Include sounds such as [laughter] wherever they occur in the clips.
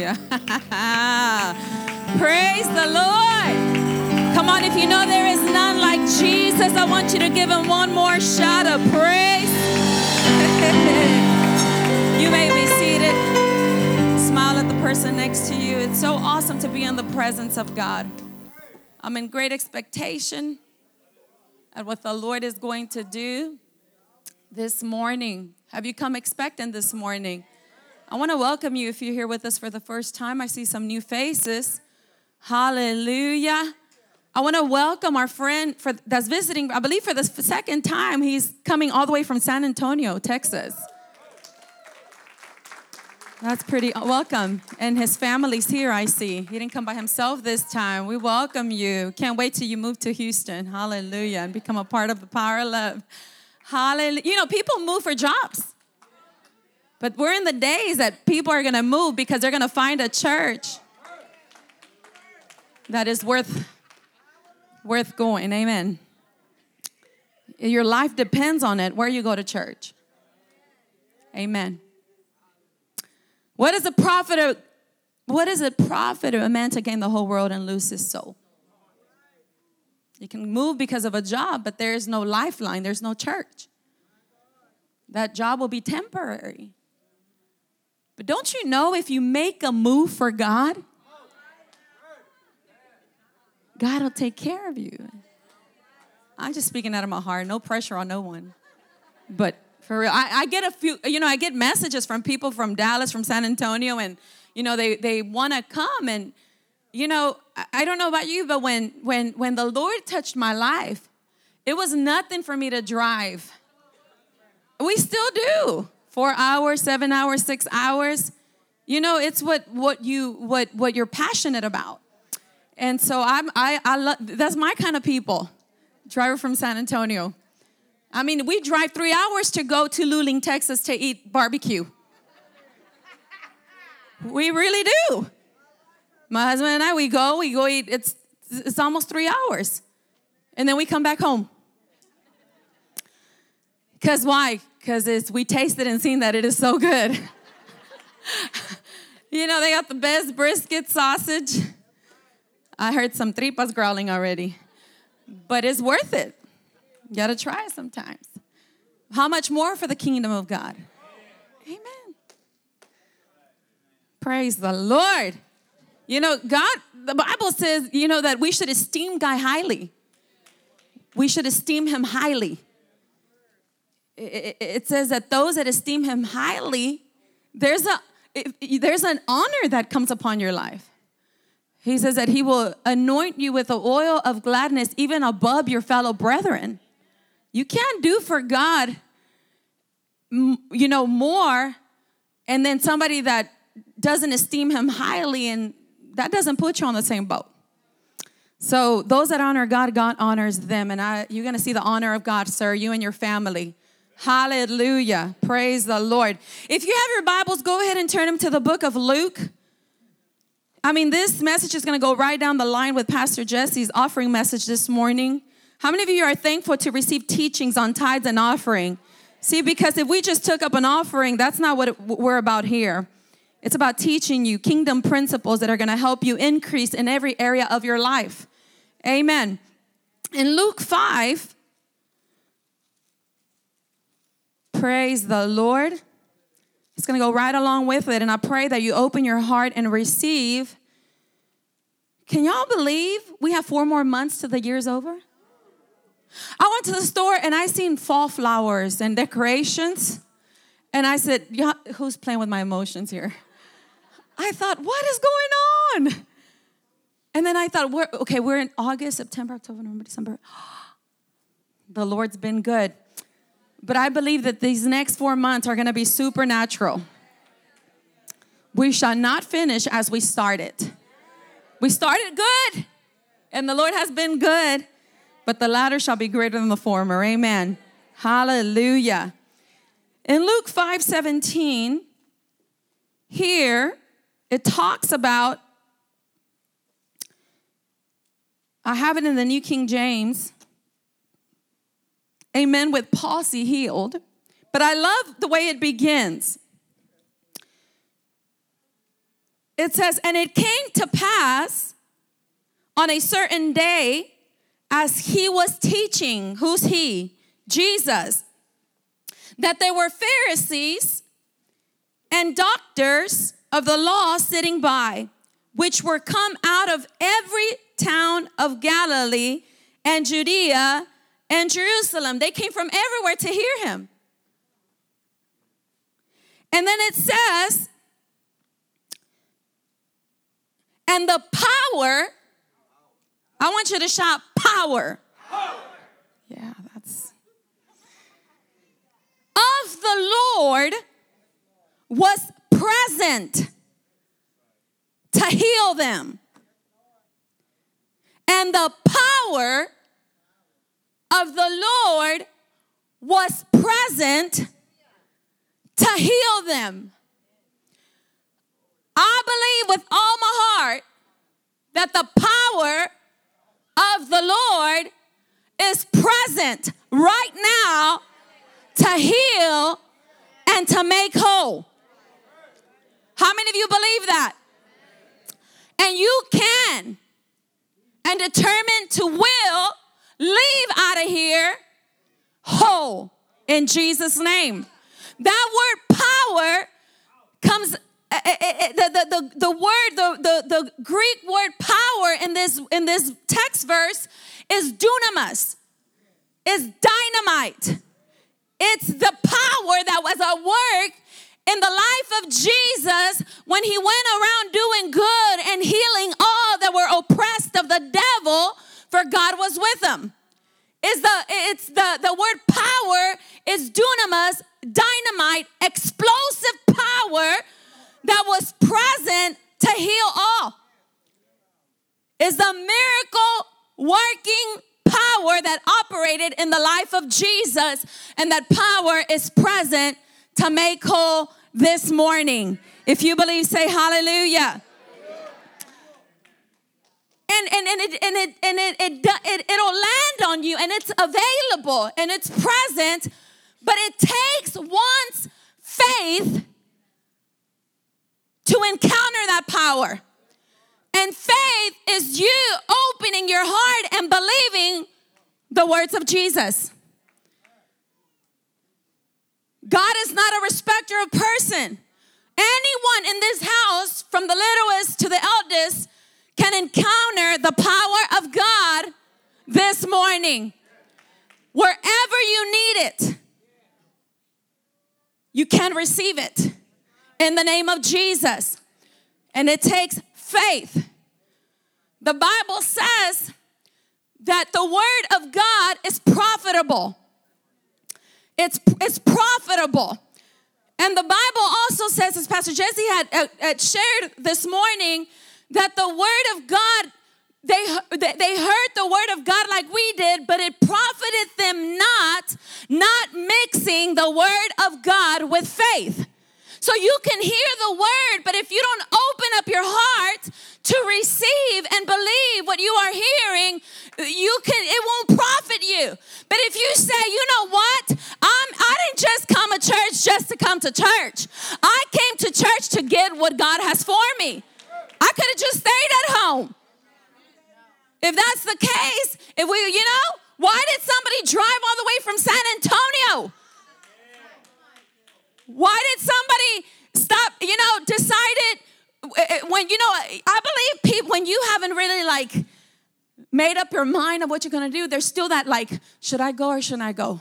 Hallelujah. [laughs] Praise the Lord. Come on, if you know there is none like Jesus, I want you to give him one more shout of praise. [laughs] you may be seated. Smile at the person next to you. It's so awesome to be in the presence of God. I'm in great expectation at what the Lord is going to do this morning. Have you come expectant this morning? I want to welcome you if you're here with us for the first time. I see some new faces. Hallelujah. I want to welcome our friend for, that's visiting, I believe for the second time. He's coming all the way from San Antonio, Texas. That's pretty uh, welcome. And his family's here, I see. He didn't come by himself this time. We welcome you. Can't wait till you move to Houston. Hallelujah. And become a part of the power of love. Hallelujah. You know, people move for jobs. But we're in the days that people are going to move because they're going to find a church that is worth worth going. Amen. Your life depends on it where you go to church. Amen. What is a profit of what is it profit of a man to gain the whole world and lose his soul? You can move because of a job, but there is no lifeline, there's no church. That job will be temporary. But don't you know if you make a move for God, God will take care of you. I'm just speaking out of my heart, no pressure on no one. But for real, I, I get a few, you know, I get messages from people from Dallas, from San Antonio, and, you know, they, they want to come. And, you know, I, I don't know about you, but when, when, when the Lord touched my life, it was nothing for me to drive. We still do four hours, seven hours, six hours. You know, it's what what you what what you're passionate about. And so I'm I I love that's my kind of people. Driver from San Antonio. I mean, we drive three hours to go to Luling, Texas to eat barbecue. We really do. My husband and I, we go, we go eat, it's it's almost three hours. And then we come back home. Because why? because it's we tasted and seen that it is so good. [laughs] you know, they got the best brisket sausage. I heard some tripas growling already, but it's worth it. You gotta try it sometimes. How much more for the kingdom of God? Amen. Praise the Lord. You know, God, the Bible says, you know, that we should esteem God highly. We should esteem him highly it says that those that esteem him highly, there's a there's an honor that comes upon your life. He says that he will anoint you with the oil of gladness even above your fellow brethren. You can't do for God you know more and then somebody that doesn't esteem him highly and that doesn't put you on the same boat. So those that honor God, God honors them and I you're going to see the honor of God, sir, you and your family. Hallelujah. Praise the Lord. If you have your Bibles, go ahead and turn them to the book of Luke. I mean, this message is going to go right down the line with Pastor Jesse's offering message this morning. How many of you are thankful to receive teachings on tithes and offering? See, because if we just took up an offering, that's not what we're about here. It's about teaching you kingdom principles that are going to help you increase in every area of your life. Amen. In Luke 5, Praise the Lord. It's going to go right along with it. And I pray that you open your heart and receive. Can y'all believe we have four more months to the year's over? I went to the store and I seen fall flowers and decorations. And I said, who's playing with my emotions here? I thought, what is going on? And then I thought, we're, okay, we're in August, September, October, November, December. [gasps] The Lord's been good. But I believe that these next four months are going to be supernatural. We shall not finish as we started. We started good, and the Lord has been good, but the latter shall be greater than the former. Amen. Hallelujah. In Luke 5 17, here it talks about, I have it in the New King James amen, with palsy healed. But I love the way it begins. it says, And it came to pass on a certain day as he was teaching, who's he? Jesus, that there were Pharisees and doctors of the law sitting by, which were come out of every town of Galilee and Judea and Jerusalem. They came from everywhere to hear him. And then it says, and the power, I want you to shout power. power. Yeah, that's. Of the Lord was present to heal them. And the power of the Lord was present to heal them. I believe with all my heart that the power of the Lord is present right now to heal and to make whole. How many of you believe that? And you can and determined to will leave out of here whole in Jesus' name. That word power comes uh, uh, uh, the, the, the, the word the, the, the greek word power in this in this text verse is dunamis is dynamite it's the power that was at work in the life of jesus when he went around doing good and healing all that were oppressed of the devil for god was with him. Is the it's the the word power is dunamis dynamite explosive power that was present to heal all. Is the miracle working power that operated in the life of Jesus and that power is present to make whole this morning? If you believe say hallelujah and, and, and, it, and, it, and it, it, it, it'll land on you and it's available and it's present but it takes one's faith to encounter that power. And faith is you opening your heart and believing the words of Jesus. God is not a respecter of person. Anyone in this house, from the littlest to the eldest, can encounter the power of God this morning. Wherever you need it, you can receive it in the name of Jesus. And it takes faith. The Bible says that the word of God is profitable. It's, it's profitable. And the Bible also says, as Pastor Jesse had, uh, had shared this morning, that the word of God they, they heard the word of God like we did, but it profited them not, not mixing the word of God with faith. So you can hear the word, but if you don't open up your heart to receive and believe what you are hearing, you can it won't profit you. But if you say, you know what? I'm I didn't just come to church just to come to church. I came to church to get what God has for me. I could have just stayed at home. If that's the case, if we, you know, why did somebody drive all the way from San Antonio? Why did somebody stop, you know, decided eh, eh, when, you know, I believe people, when you haven't really like made up your mind of what you're gonna do, there's still that like, should I go or shouldn't I go?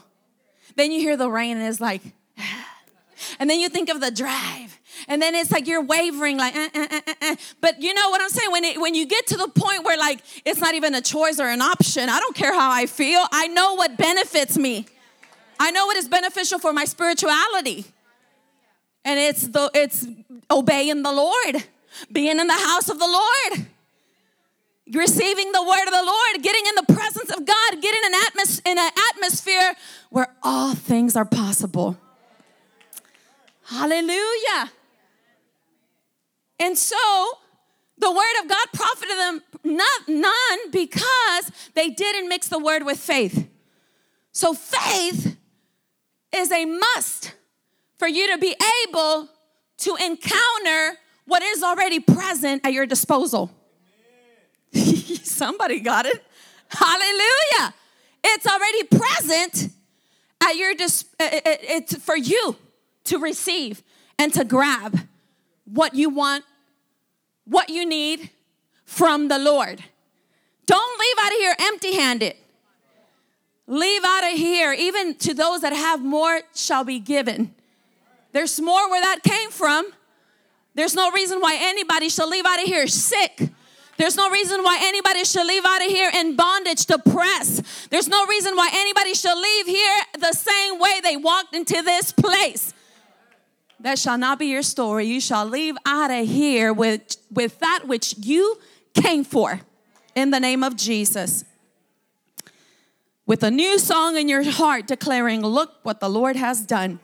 Then you hear the rain and it's like, [sighs] and then you think of the drive and then it's like you're wavering like uh, uh, uh, but you know what i'm saying? When it, when you get to the point where like it's not even a choice or an option i don't care how i feel i know what benefits me. I know what is beneficial for my spirituality. And it's the it's obeying the lord being in the house of the lord receiving the word of the lord getting in the presence of god getting an atmos- in an atmosphere where all things are possible. Hallelujah and so the word of God profited them not, none because they didn't mix the word with faith. So faith is a must for you to be able to encounter what is already present at your disposal. [laughs] Somebody got it. Hallelujah. It's already present at your dis- uh, uh, uh, it's for you to receive and to grab what you want, what you need from the Lord. Don't leave out of here empty handed. Leave out of here, even to those that have more shall be given. There's more where that came from. There's no reason why anybody should leave out of here sick. There's no reason why anybody should leave out of here in bondage, depressed. There's no reason why anybody should leave here the same way they walked into this place. That shall not be your story. You shall leave out of here with, with that which you came for in the name of Jesus. With a new song in your heart declaring, Look what the Lord has done.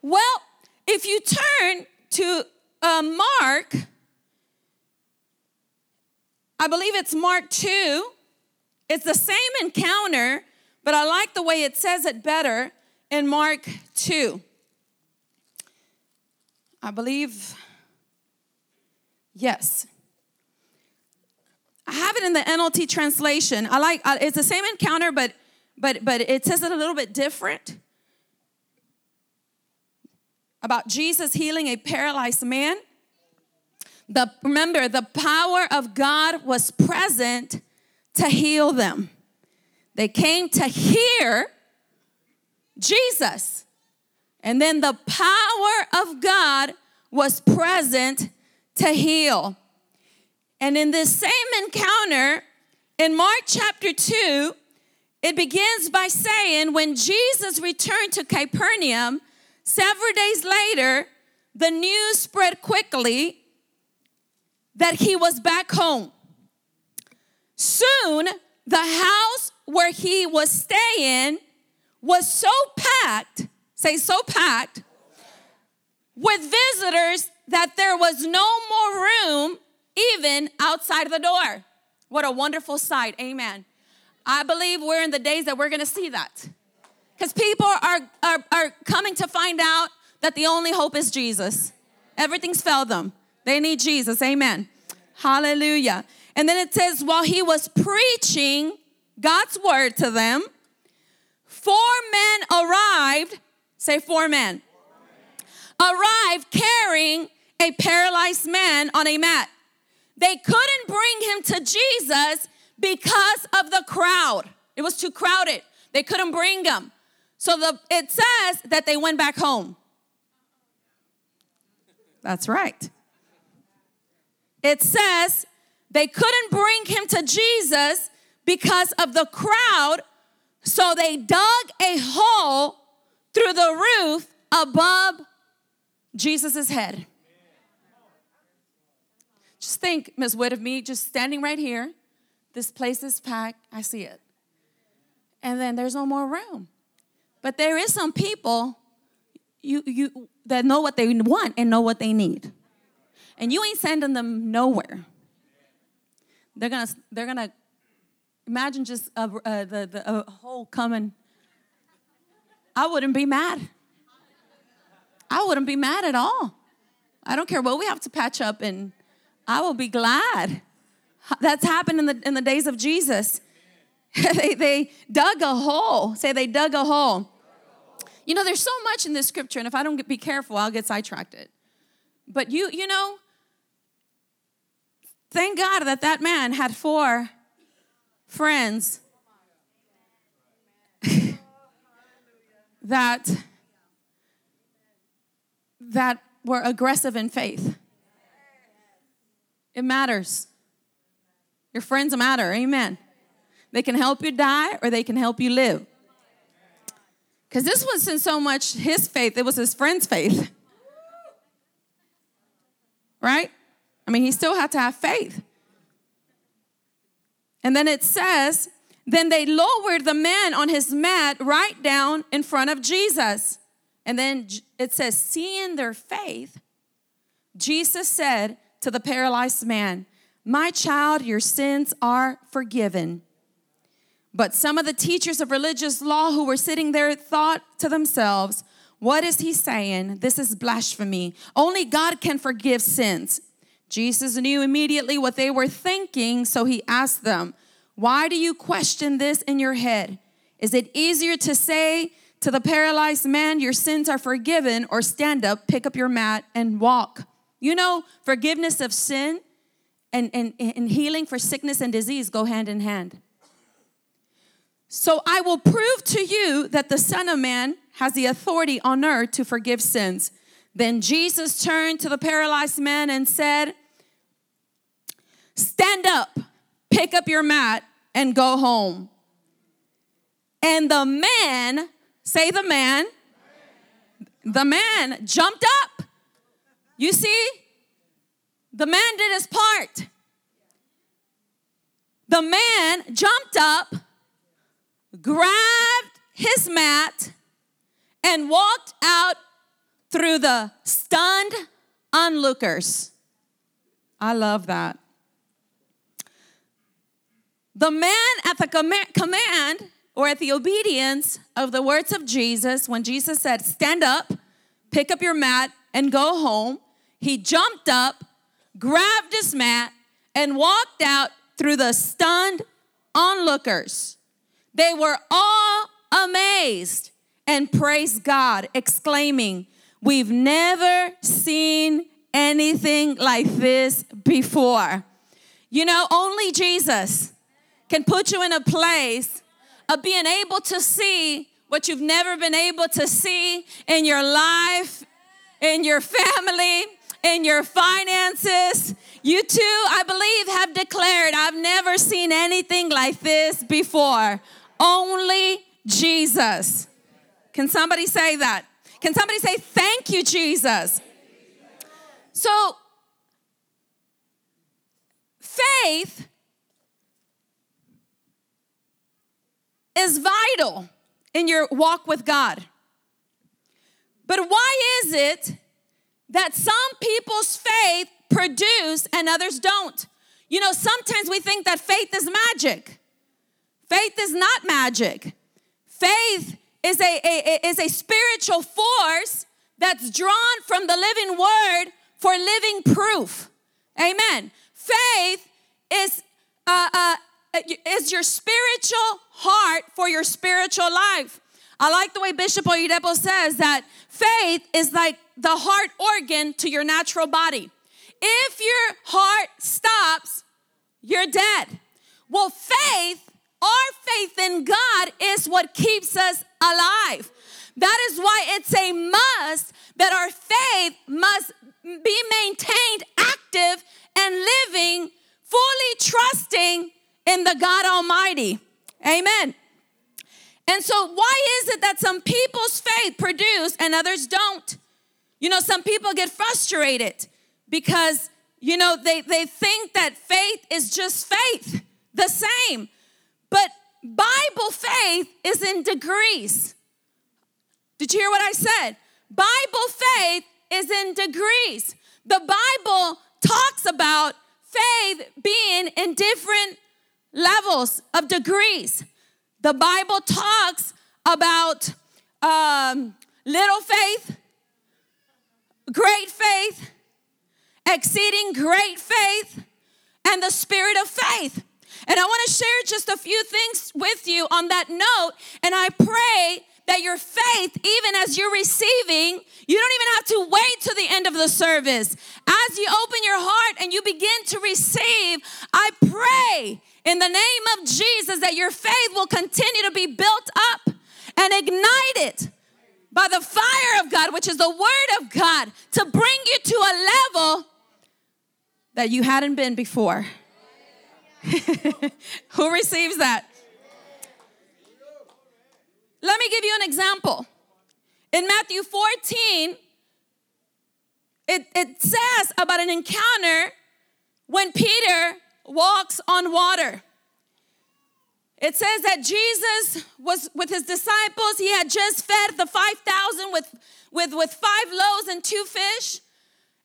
Well, if you turn to uh, Mark, I believe it's Mark 2. It's the same encounter, but I like the way it says it better in Mark 2. I believe, yes. I have it in the NLT translation. I like uh, it's the same encounter, but but but it says it a little bit different about Jesus healing a paralyzed man. The remember the power of God was present to heal them. They came to hear Jesus. And then the power of God was present to heal. And in this same encounter, in Mark chapter 2, it begins by saying, when Jesus returned to Capernaum, several days later, the news spread quickly that he was back home. Soon, the house where he was staying was so packed, say, so packed, with visitors that there was no more room even outside the door. What a wonderful sight. Amen. I believe we're in the days that we're going to see that. Because people are, are, are coming to find out that the only hope is Jesus. Everything's failed them. They need Jesus. Amen. Hallelujah. And then it says, while he was preaching God's word to them, four men arrived. Say, four men. Arrived carrying a paralyzed man on a mat. They couldn't bring him to Jesus because of the crowd. It was too crowded. They couldn't bring him. So the, it says that they went back home. That's right. It says they couldn't bring him to Jesus because of the crowd, so they dug a hole through the roof above Jesus' head. Just think, Ms. Wood, of me just standing right here. This place is packed. I see it. And then there's no more room. But there is some people you, you, that know what they want and know what they need. And you ain't sending them nowhere. They're gonna, they're gonna imagine just a, a, the, the, a hole coming. I wouldn't be mad. I wouldn't be mad at all. I don't care what we have to patch up and I will be glad. That's happened in the, in the days of Jesus. [laughs] they, they dug a hole. Say they dug a hole. You know, there's so much in this scripture, and if I don't get, be careful, I'll get sidetracked. But you, you know, thank God that that man had four friends that that were aggressive in faith. It matters. Your friends matter. Amen. They can help you die or they can help you live. Because this wasn't so much his faith, it was his friend's faith. Right? I mean, he still had to have faith. And then it says, then they lowered the man on his mat right down in front of Jesus. And then it says, seeing their faith, Jesus said, to the paralyzed man, My child, your sins are forgiven. But some of the teachers of religious law who were sitting there thought to themselves, What is he saying? This is blasphemy. Only God can forgive sins. Jesus knew immediately what they were thinking, so he asked them, Why do you question this in your head? Is it easier to say to the paralyzed man, Your sins are forgiven, or stand up, pick up your mat, and walk? You know, forgiveness of sin and, and, and healing for sickness and disease go hand in hand. So I will prove to you that the Son of Man has the authority on earth to forgive sins. Then Jesus turned to the paralyzed man and said, Stand up, pick up your mat, and go home. And the man, say the man, the man jumped up. You see, the man did his part. The man jumped up grabbed his mat, and walked out through the stunned onlookers. I love that. The man at the command or at the obedience of the words of Jesus, when Jesus said, Stand up, pick up your mat, and go home, he jumped up, grabbed his mat, and walked out through the stunned onlookers. They were all amazed and praised God, exclaiming, We've never seen anything like this before. You know, only Jesus can put you in a place of being able to see what you've never been able to see in your life, in your family, in your finances. You too, I believe, have declared, I've never seen anything like this before. Only Jesus. Can somebody say that? Can somebody say, Thank you, Jesus? So, faith is vital in your walk with God. But why is it that some people's faith produce and others don't? You know, sometimes we think that faith is magic. Faith is not magic. Faith is a, a, is a spiritual force that's drawn from the living word for living proof. Amen. Faith is uh, uh, Uh, is your spiritual heart for your spiritual life. I like the way Bishop Oyedepo says that faith is like the heart organ to your natural body. If your heart stops, you're dead. Well, faith our faith in God is what keeps us alive. That is why it's a must that our faith must be maintained active and living, fully trusting in the God Almighty. Amen. And so, why is it that some people's faith produce and others don't? You know, some people get frustrated because, you know, they, they think that faith is just faith, the same. But Bible faith is in degrees. Did you hear what I said? Bible faith is in degrees. The Bible talks about faith being in different levels of degrees. The Bible talks about um, little faith, great faith, exceeding great faith, and the spirit of faith. And I want to share just a few things with you on that note. And I pray that your faith, even as you're receiving, you don't even have to wait to the end of the service. As you open your heart and you begin to receive, I pray in the name of Jesus that your faith will continue to be built up and ignited by the fire of God, which is the word of God, to bring you to a level that you hadn't been before. [laughs] Who receives that? Let me give you an example. In Matthew 14, it, it says about an encounter when Peter walks on water. It says that Jesus was with his disciples. He had just fed the 5,000 with, with, with five loaves and two fish.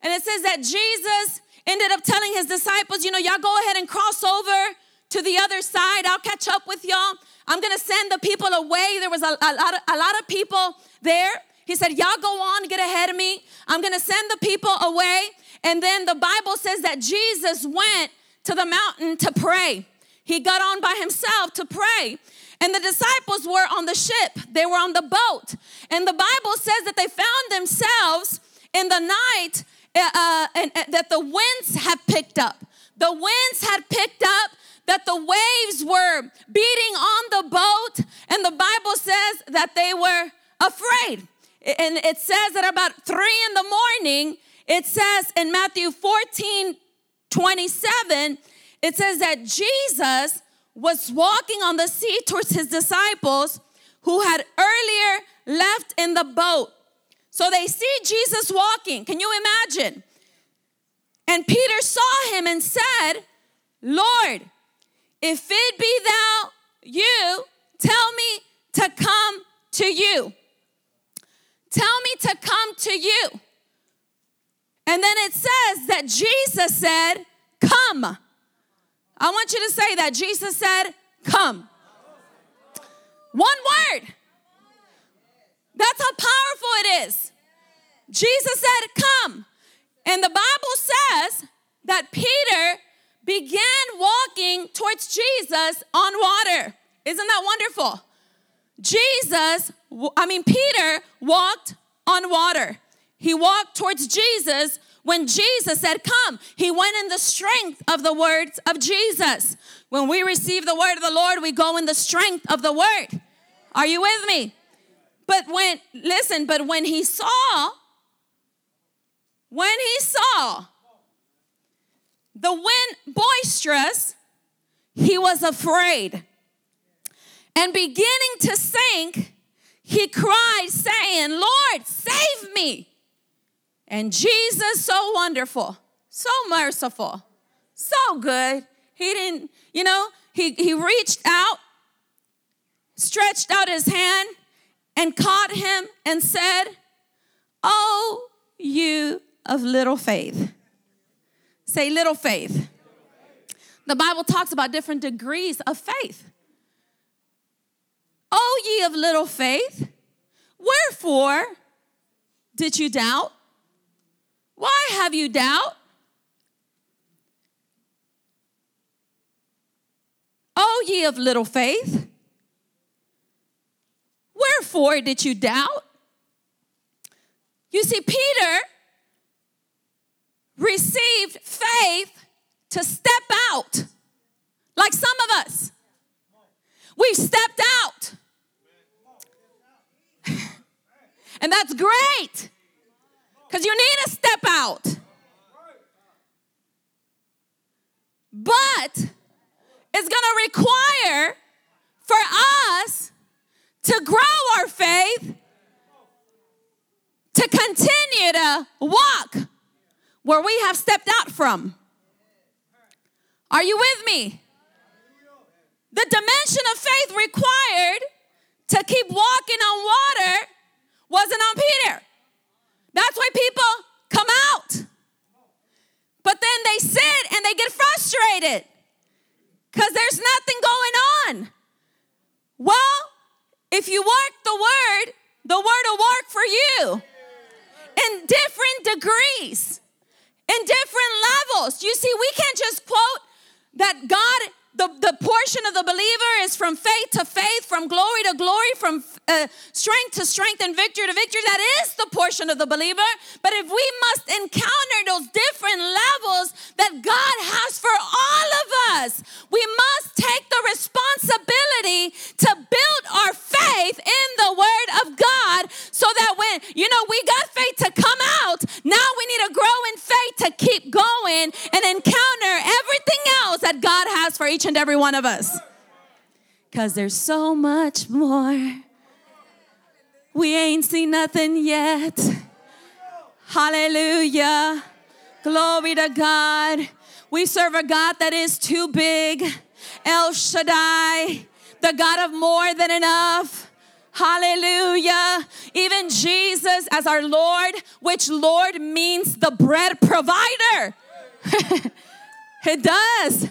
And it says that Jesus ended up telling his disciples, you know, y'all go ahead and cross over to the other side. I'll catch up with y'all. I'm gonna send the people away. There was a, a, lot, of, a lot of people there. He said, Y'all go on, get ahead of me. I'm gonna send the people away. And then the Bible says that Jesus went to the mountain to pray. He got on by himself to pray. And the disciples were on the ship, they were on the boat. And the Bible says that they found themselves in the night uh, uh and, uh, that the winds had picked up. The winds had picked up, that the waves were beating on the boat. And the Bible says that they were afraid. And it says that about three in the morning, it says in Matthew 14 27, it says that Jesus was walking on the sea towards his disciples who had earlier left in the boat. So they see Jesus walking. Can you imagine? And Peter saw him and said, Lord, if it be thou you, tell me to come to you. Tell me to come to you. And then it says that Jesus said, Come. I want you to say that. Jesus said, Come. One word. That's how powerful it is. Jesus said, Come. And the Bible says that Peter began walking towards Jesus on water. Isn't that wonderful? Jesus, I mean, Peter walked on water. He walked towards Jesus when Jesus said, Come, he went in the strength of the words of Jesus. When we receive the word of the Lord, we go in the strength of the word. Are you with me? But when, listen, but when he saw, when he saw the wind boisterous, he was afraid. And beginning to sink, he cried, saying, Lord, save me. And Jesus, so wonderful, so merciful, so good. He didn't, you know, he, he reached out, stretched out his hand, and caught him and said, Oh, you of little faith. Say, little faith. The Bible talks about different degrees of faith. Oh, ye of little faith, wherefore did you doubt? Why have you doubt? O ye of little faith, wherefore did you doubt? You see, Peter received faith to step out, like some of us. We've stepped out. [laughs] and that's great. Because you need to step out. But it's going to require for us to grow our faith, to continue to walk where we have stepped out from. Are you with me? The dimension of faith required to keep walking on water wasn't on Peter. That's why people come out. But then they sit and they get frustrated because there's nothing going on. Well, if you work the word, the word will work for you in different degrees, in different levels. You see, we can't just quote that God the, the portion of the believer is from faith to faith, from glory to glory, from uh, strength to strength, and victory to victory. That is the portion of the believer. But if we must encounter those different levels that God has for all of us, we must take the responsibility to build our faith in the Word of God so that when, you know, we got faith to come out, now we need to grow in faith to keep going and encounter everything else that God has for each and every one of us. Because there's so much more. We ain't seen nothing yet. Hallelujah. Glory to God. We serve a God that is too big. El Shaddai, the God of more than enough. Hallelujah. Even Jesus as our Lord, which Lord means the bread provider. [laughs] it does.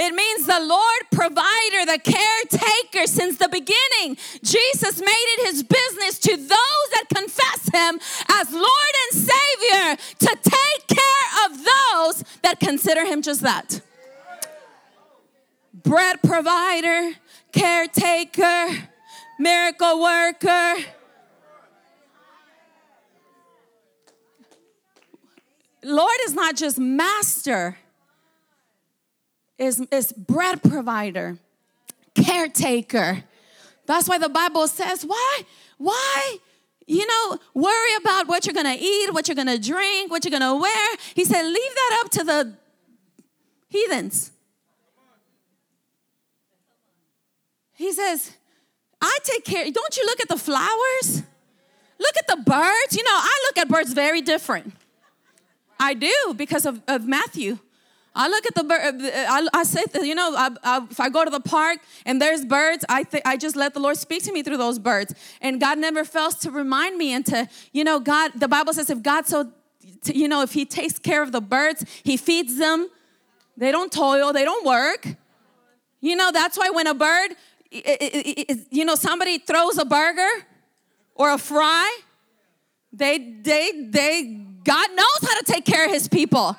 It means the Lord provider, the caretaker since the beginning. Jesus made it his business to those that confess him as Lord and Savior to take care of those that consider him just that. Bread provider, caretaker, miracle worker. Lord is not just master, is, is bread provider, caretaker. That's why the Bible says, why, why, you know, worry about what you're gonna eat, what you're gonna drink, what you're gonna wear. He said, leave that up to the heathens. He says, I take care. Don't you look at the flowers? Look at the birds. You know, I look at birds very different. I do because of, of Matthew. I look at the bird. Uh, I, I say, you know, I, I, if I go to the park and there's birds, I th- I just let the Lord speak to me through those birds. And God never fails to remind me and to, you know, God. The Bible says if God so, you know, if He takes care of the birds, He feeds them. They don't toil. They don't work. You know, that's why when a bird you know, somebody throws a burger or a fry, they, they, they, God knows how to take care of his people.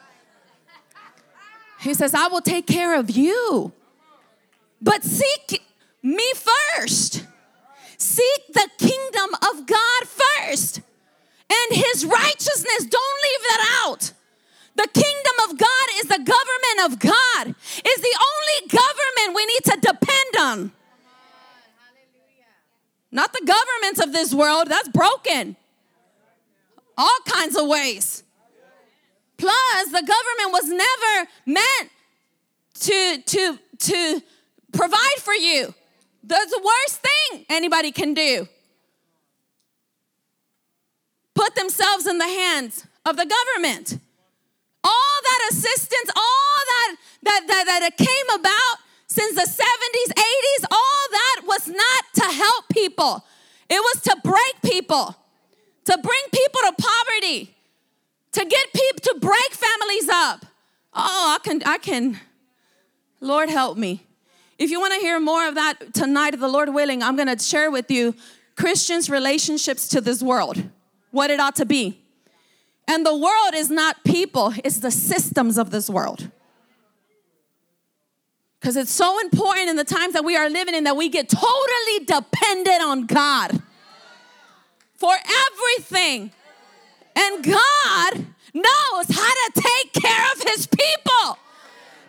He says, I will take care of you. But seek me first. Seek the kingdom of God first and his righteousness. Don't leave that out. The kingdom of God is the government of God, is the only government we need to depend on. Not the governments of this world, that's broken. All kinds of ways. Plus, the government was never meant to, to, to provide for you. That's the worst thing anybody can do. Put themselves in the hands of the government. All that assistance, all that that, that, that came about since the 70s, 80s, all that was not to help people. It was to break people, to bring people to poverty, to get people to break families up. Oh, I can, I can. Lord help me. If you want to hear more of that tonight, the Lord willing, I'm going to share with you Christians' relationships to this world, what it ought to be. And the world is not people, it's the systems of this world. Because it's so important in the times that we are living in that we get totally dependent on God for everything. And God knows how to take care of his people.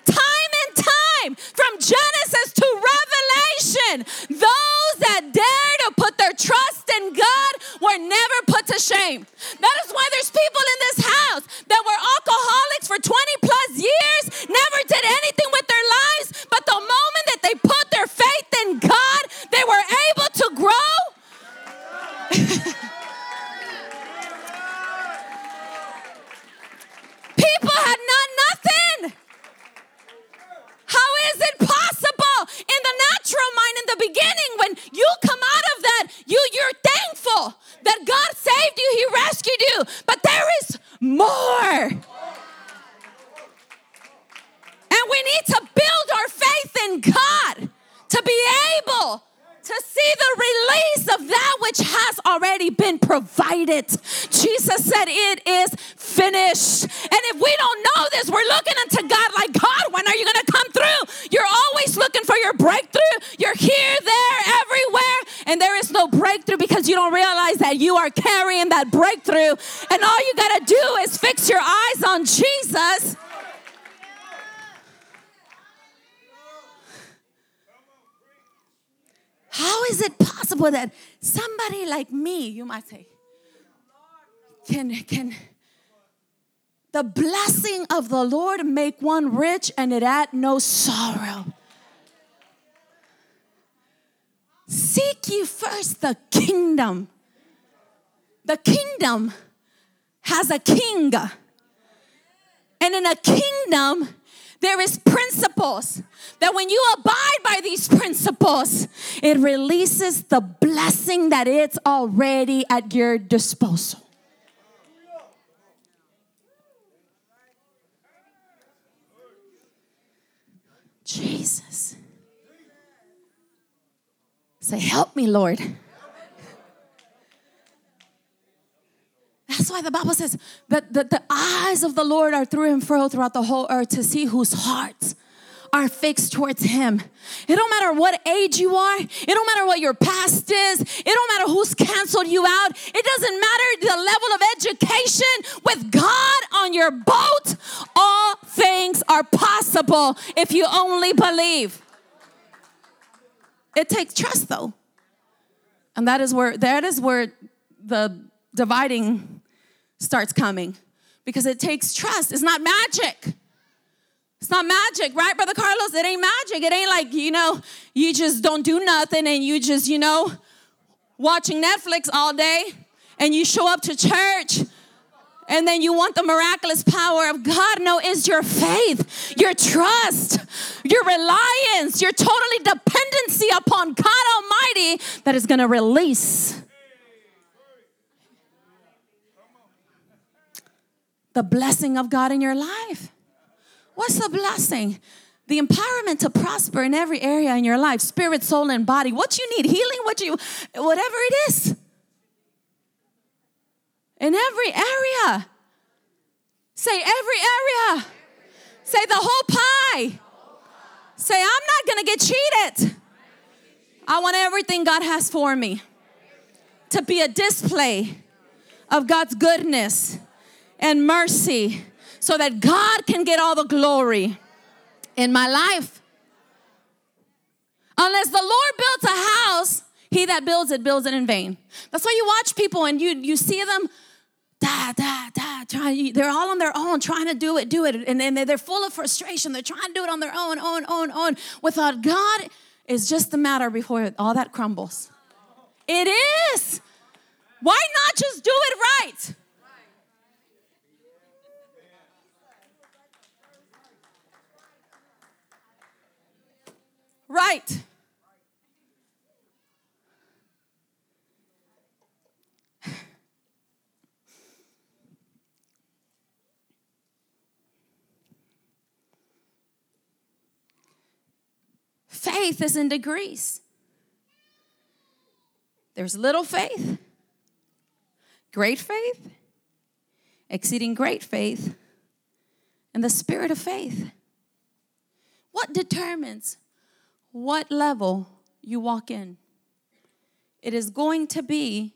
Time and time, from Genesis to Revelation, those that dare to put their trust in God were never put to shame. That is why there's people in this house that were alcoholics for 20 plus years, never did anything with their lives, but the moment that they put their faith in God, they were able to grow. [laughs] people had not nothing. It possible in the natural mind in the beginning when you come out of that, you you're thankful that God saved you, he rescued you, but there is more. And we need to build our faith in God to be able to see the release of that which has already been provided. Jesus said, It is finished. And if we don't know this, we're looking unto God like, God, when are you going to come through? You're always looking for your breakthrough. You're here, there, everywhere, and there is no breakthrough because you don't realize that you are carrying that breakthrough. And all you got to do is fix your eyes on Jesus. How is it possible that somebody like me, you might say, can, can the blessing of the Lord make one rich and it add no sorrow? Seek ye first the kingdom. The kingdom has a king. And in a kingdom, there is principles that when you abide by these principles, it releases the blessing that it's already at your disposal. Jesus. Say, help me, Lord. That's why the Bible says that the, the eyes of the Lord are through and fro throughout the whole earth to see whose hearts are fixed towards him. It don't matter what age you are. It don't matter what your past is. It don't matter who's canceled you out. It doesn't matter the level of education. With God on your boat, all things are possible if you only believe. It takes trust though. And that is where that is where the dividing starts coming because it takes trust. It's not magic. It's not magic, right, Brother Carlos? It ain't magic. It ain't like, you know, you just don't do nothing and you just, you know, watching Netflix all day and you show up to church and then you want the miraculous power of God. No, it's your faith, your trust, your reliance, your totally dependency upon God Almighty that is going to release the blessing of God in your life. What's the blessing? The empowerment to prosper in every area in your life, spirit, soul, and body. What you need, healing, what you, whatever it is. In every area. Say every area. Say the whole pie. Say, I'm not gonna get cheated. I want everything God has for me to be a display of God's goodness and mercy so that God can get all the glory in my life. Unless the Lord builds a house, he that builds it builds it in vain. That's why you watch people and you you see them da da da trying they're all on their own trying to do it do it. And then they're full of frustration. They're trying to do it on their own own own own. Without god is just a matter before all that crumbles. It is. Why not just do it right right. Faith is in degrees. There's little faith, great faith, exceeding great faith, and the spirit of faith. What determines what level you walk in. It is going to be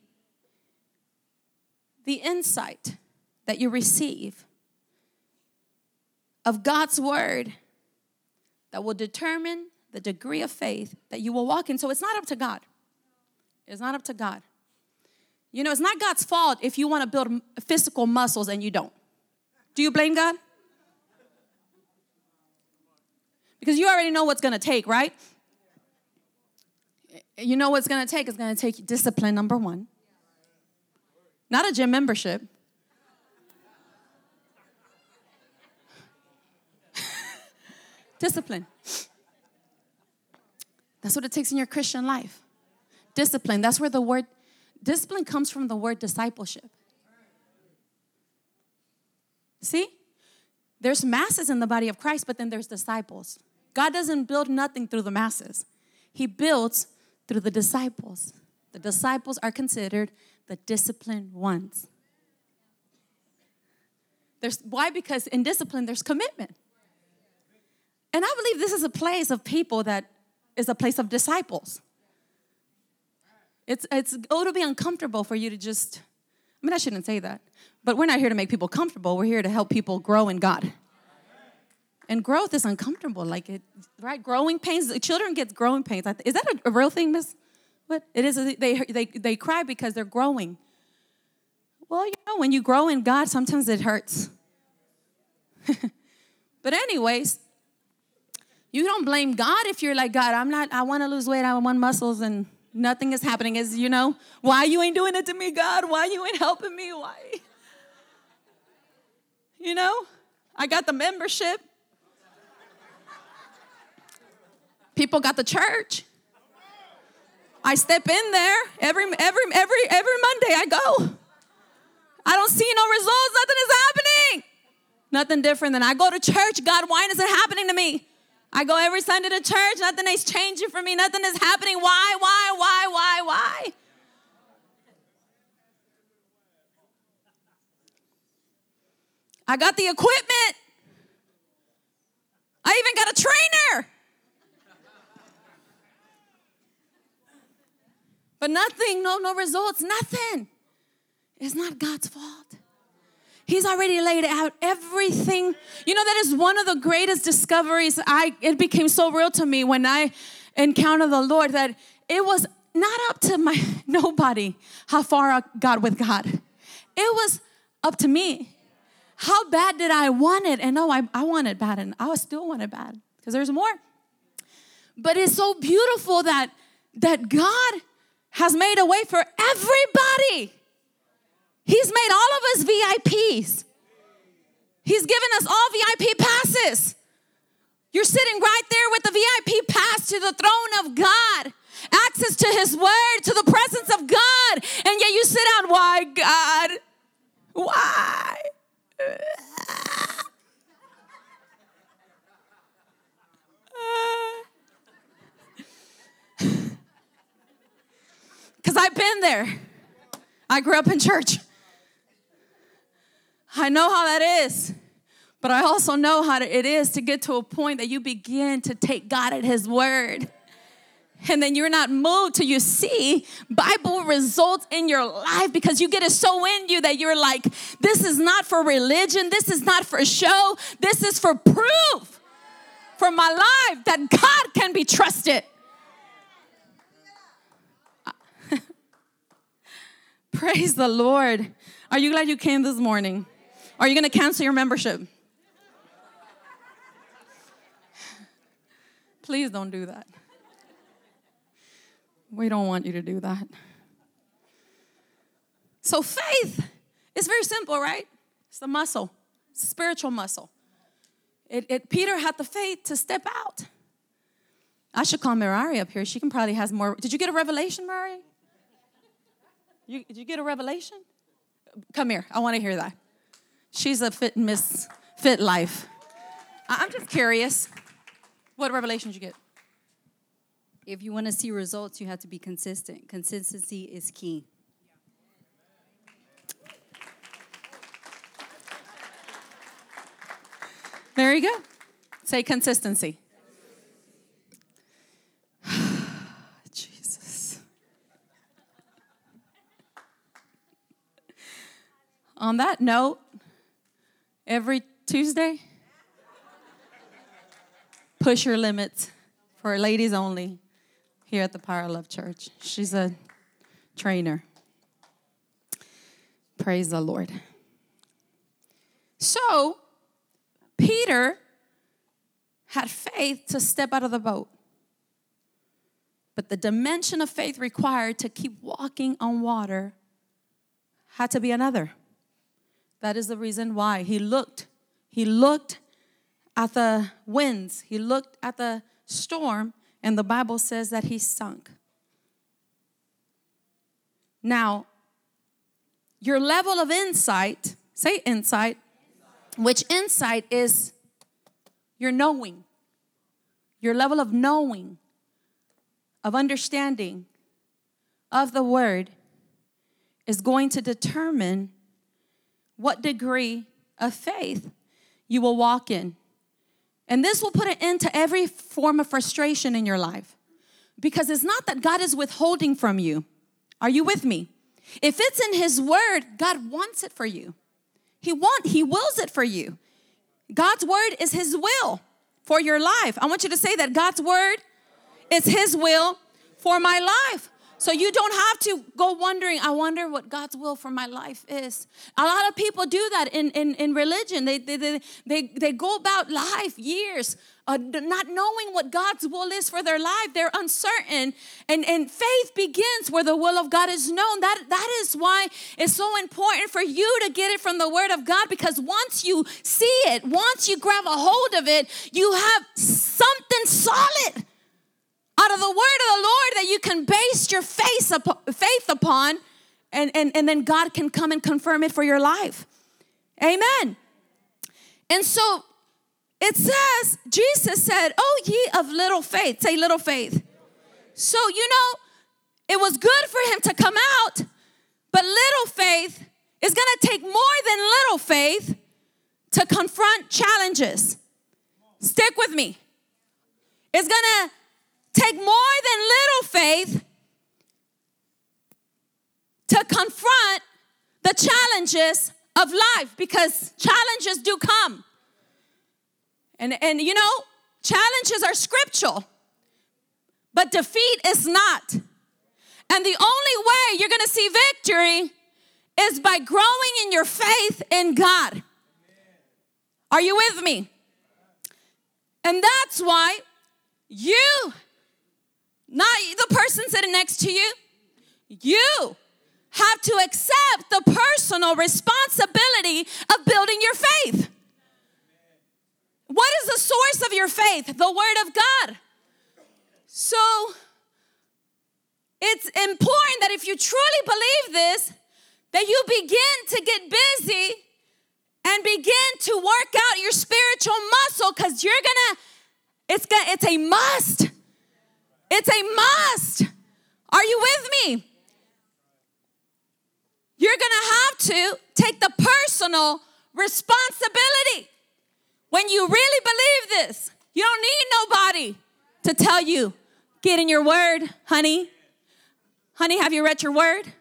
the insight that you receive of God's word that will determine the degree of faith that you will walk in. So it's not up to God. It's not up to God. You know, it's not God's fault if you want to build physical muscles and you don't. Do you blame God? Because you already know what's going to take, right? You know what's going to take? It's going to take discipline, number one. Not a gym membership. [laughs] discipline. That's what it takes in your Christian life. Discipline. That's where the word discipline comes from the word discipleship. See? There's masses in the body of Christ, but then there's disciples. God doesn't build nothing through the masses, He builds through the disciples. The disciples are considered the disciplined ones. There's, why? Because in discipline, there's commitment. And I believe this is a place of people that is a place of disciples. It's, it's, oh, it'll be uncomfortable for you to just, I mean, I shouldn't say that, but we're not here to make people comfortable. We're here to help people grow in God. And growth is uncomfortable, like it, right? Growing pains. Children get growing pains. Is that a, a real thing, Miss? What it is? They they they cry because they're growing. Well, you know, when you grow in God, sometimes it hurts. [laughs] but anyways, you don't blame God if you're like God. I'm not. I want to lose weight. I want muscles, and nothing is happening. Is you know why you ain't doing it to me, God? Why you ain't helping me? Why? [laughs] You know, I got the membership. People got the church. I step in there every every every every Monday I go. I don't see no results, nothing is happening. Nothing different than I go to church. God, why is it happening to me? I go every Sunday to church. Nothing is changing for me. Nothing is happening. Why, why, why, why, why? I got the equipment. I even got a trainer. But nothing, no, no results, nothing. It's not God's fault. He's already laid out everything. You know, that is one of the greatest discoveries. I it became so real to me when I encountered the Lord that it was not up to my [laughs] nobody how far I got with God. It was up to me. How bad did I want it? And no, I, I want it bad, and I still want it bad because there's more. But it's so beautiful that that God has made a way for everybody. He's made all of us VIPs. He's given us all VIP passes. You're sitting right there with the VIP pass to the throne of God, access to His Word, to the presence of God, and yet you sit down. Why, God? Why? [laughs] Ah. Because I've been there. I grew up in church. I know how that is. But I also know how it is to get to a point that you begin to take God at His word. And then you're not moved till you see Bible results in your life because you get it so in you that you're like, this is not for religion, this is not for show, this is for proof for my life that God can be trusted. Praise the Lord. Are you glad you came this morning? Are you going to cancel your membership? Please don't do that. We don't want you to do that. So, faith is very simple, right? It's a muscle, it's a spiritual muscle. It, it, Peter had the faith to step out. I should call Mirari up here. She can probably has more. Did you get a revelation, Mirari? You, did you get a revelation? Come here. I want to hear that. She's a fit Miss Fit Life. I'm just curious. What revelation did you get? If you want to see results, you have to be consistent. Consistency is key. There you go. Say consistency. Jesus. On that note, every Tuesday, push your limits for ladies only here at the Power Love Church. She's a trainer. Praise the Lord. So, Peter had faith to step out of the boat. But the dimension of faith required to keep walking on water had to be another. That is the reason why he looked. He looked at the winds, he looked at the storm, and the Bible says that he sunk. Now, your level of insight, say insight, which insight is your knowing, your level of knowing, of understanding of the word is going to determine what degree of faith you will walk in. And this will put an end to every form of frustration in your life because it's not that God is withholding from you. Are you with me? If it's in His Word, God wants it for you. He want He wills it for you. God's Word is His will for your life. I want you to say that God's Word is His will for my life. So you don't have to go wondering, I wonder what God's will for my life is. A lot of people do that in, in, in religion. They, they, they, they, they go about life years uh, not knowing what God's will is for their life. They're uncertain. And, and faith begins where the will of God is known. That, that is why it's so important for you to get it from the Word of God because once you see it, once you grab a hold of it, you have something solid out of the word of the Lord that you can base your faith upon, and, and, and then God can come and confirm it for your life. Amen. And so it says, Jesus said, Oh, ye of little faith. Say little faith. So, you know, it was good for him to come out, but little faith is gonna take more than little faith to confront challenges. Stick with me. It's gonna take more than little faith to confront the challenges of life because challenges do come. And, and you know, challenges are scriptural, but defeat is not. And the only way you're gonna see victory is by growing in your faith in God. Are you with me? And that's why you, not the person sitting next to you, you have to accept the personal responsibility of building your faith. What is the source of your faith? The Word of God. So it's important that if you truly believe this, that you begin to get busy and begin to work out your spiritual muscle because you're gonna, it's gonna, it's a must. It's a must. Are you with me? You're gonna have to take the personal responsibility. When you really believe this, you don't need nobody to tell you, get in your word, honey. Honey, have you read your word?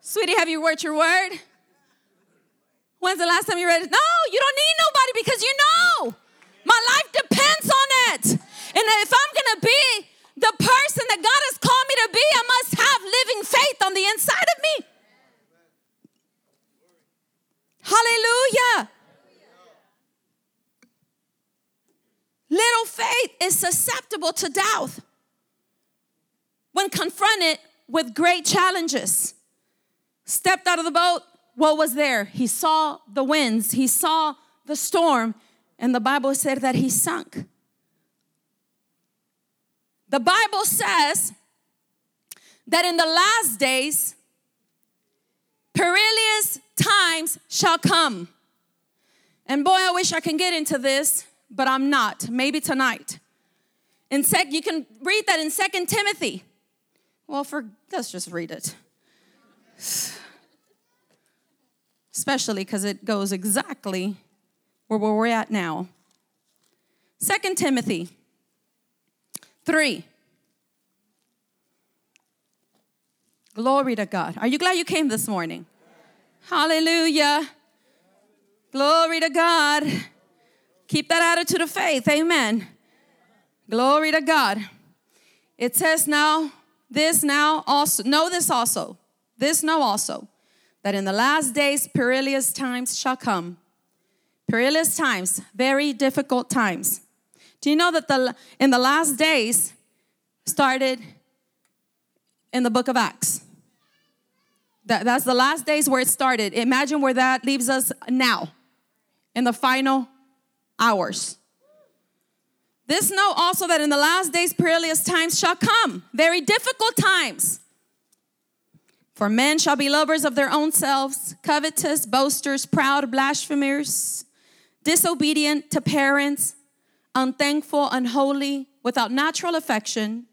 Sweetie, have you read your word? When's the last time you read it? No, you don't need nobody because you know my life depends on it. And if I'm gonna be the person that God has called me to be, I must have living faith on the inside of me. Hallelujah. Little faith is susceptible to doubt when confronted with great challenges. Stepped out of the boat, what was there? He saw the winds, he saw the storm, and the Bible said that he sunk. The Bible says that in the last days, perilous times shall come. And boy, I wish I can get into this, but I'm not. Maybe tonight. In sec, you can read that in Second Timothy. Well, for let's just read it. Especially because it goes exactly where we're at now. Second Timothy Three. Glory to God. Are you glad you came this morning? Hallelujah. Glory to God. Keep that attitude of faith. Amen. Glory to God. It says now, this now also, know this also, this know also, that in the last days perilous times shall come. Perilous times, very difficult times. Do you know that the in the last days started in the book of Acts? That, that's the last days where it started. Imagine where that leaves us now, in the final hours. This know also that in the last days perilous times shall come, very difficult times. For men shall be lovers of their own selves, covetous, boasters, proud, blasphemers, disobedient to parents unthankful, unholy, without natural affection,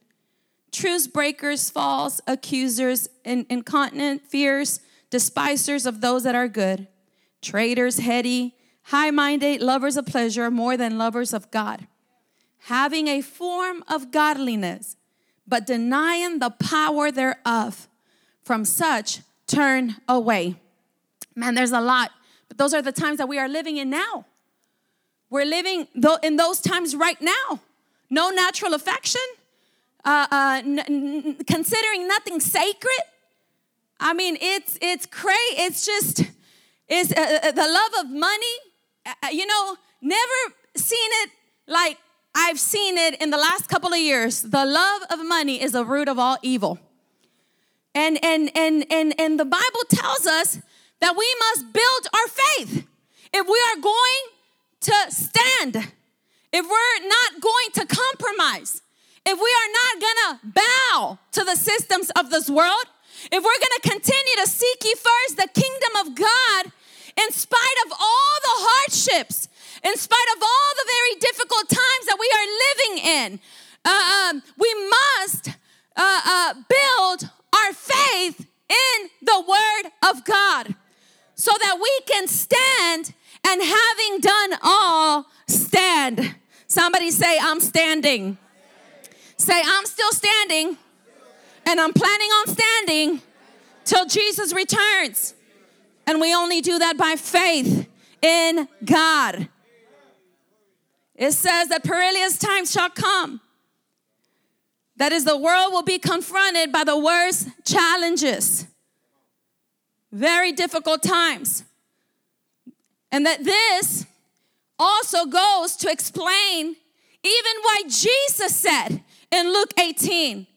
truce breakers, false accusers, in, incontinent, fierce, despisers of those that are good, traitors, heady, high minded, lovers of pleasure more than lovers of God, having a form of godliness, but denying the power thereof. From such, turn away. Man, there's a lot, but those are the times that we are living in now. We're living in those times right now. No natural affection, uh, uh, n- n- considering nothing sacred. I mean, it's it's crazy. It's just it's uh, uh, the love of money. Uh, uh, you know, never seen it like I've seen it in the last couple of years. The love of money is the root of all evil. And and and and and the Bible tells us that we must build our faith. If we are going to stand, if we're not going to compromise, if we are not gonna bow to the systems of this world, if we're gonna continue to seek ye first the kingdom of God in spite of all the hardships, in spite of all the very difficult times that we are living in, uh, um, we must uh, uh, build our faith in the Word of God so that we can stand and having done all, stand. Somebody say, I'm standing. Say, I'm still standing and I'm planning on standing till Jesus returns. And we only do that by faith in God. It says that perilous times shall come. That is, the world will be confronted by the worst challenges, very difficult times. And that this also goes to explain even why Jesus said in Luke 18,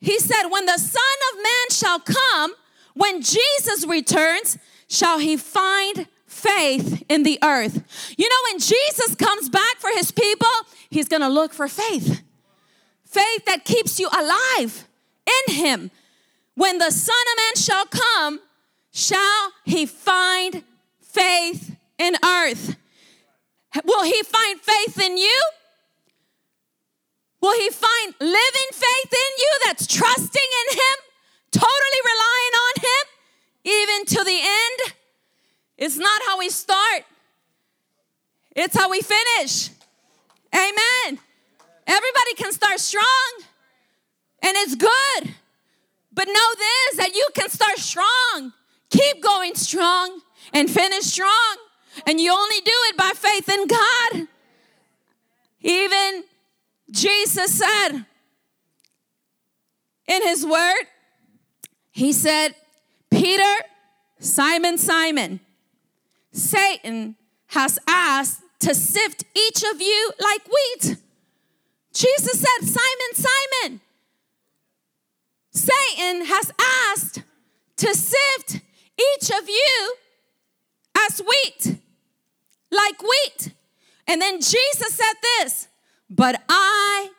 He said, When the Son of Man shall come, when Jesus returns, shall he find faith in the earth. You know, when Jesus comes back for his people, he's gonna look for faith. Faith that keeps you alive in him. When the Son of Man shall come, shall he find faith in earth? Will he find faith in you? Will he find living faith in you that's trusting in him, totally relying on him, even to the end? It's not how we start, it's how we finish. Amen. Everybody can start strong, and it's good. But know this that you can start strong, keep going strong, and finish strong. And you only do it by faith in God. Even Jesus said in his word, He said, Peter, Simon, Simon, Satan has asked to sift each of you like wheat. Jesus said, Simon, Simon, Satan has asked to sift each of you as wheat, like wheat. And then Jesus said this, but I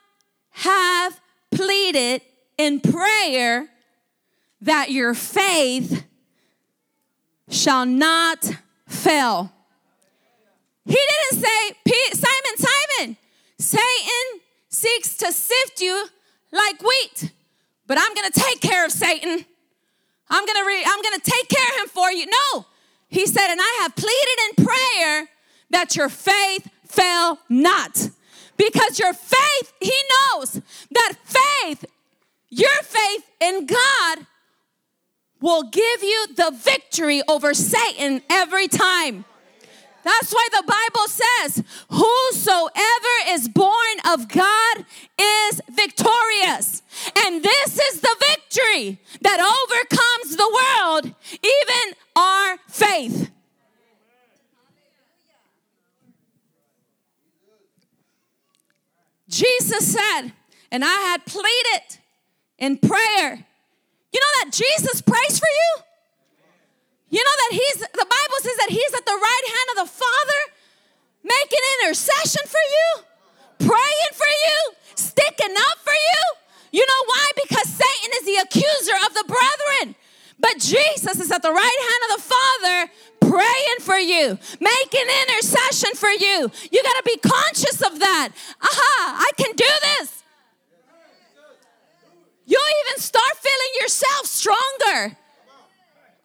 have pleaded in prayer that your faith shall not fail. He didn't say, Simon, Simon, Satan seeks to sift you like wheat, but I'm gonna take care of Satan. I'm gonna re- I'm gonna take care of him for you. No, he said, and I have pleaded in prayer that your faith fail not. Because your faith, he knows that faith, your faith in God will give you the victory over Satan every time. That's why the Bible says, Whosoever is born of God is victorious. And this is the victory that overcomes the world, even our faith. Jesus said, and I had pleaded in prayer. You know that Jesus prays for you? You know that he's, the Bible says that he's at the right hand of the Father, making intercession for you, praying for you, sticking up for you. You know why? Because Satan is the accuser of the brethren. But Jesus is at the right hand of the Father, praying for you, making intercession for you. You got to be conscious of that. Aha, I can do this. You'll even start feeling yourself stronger,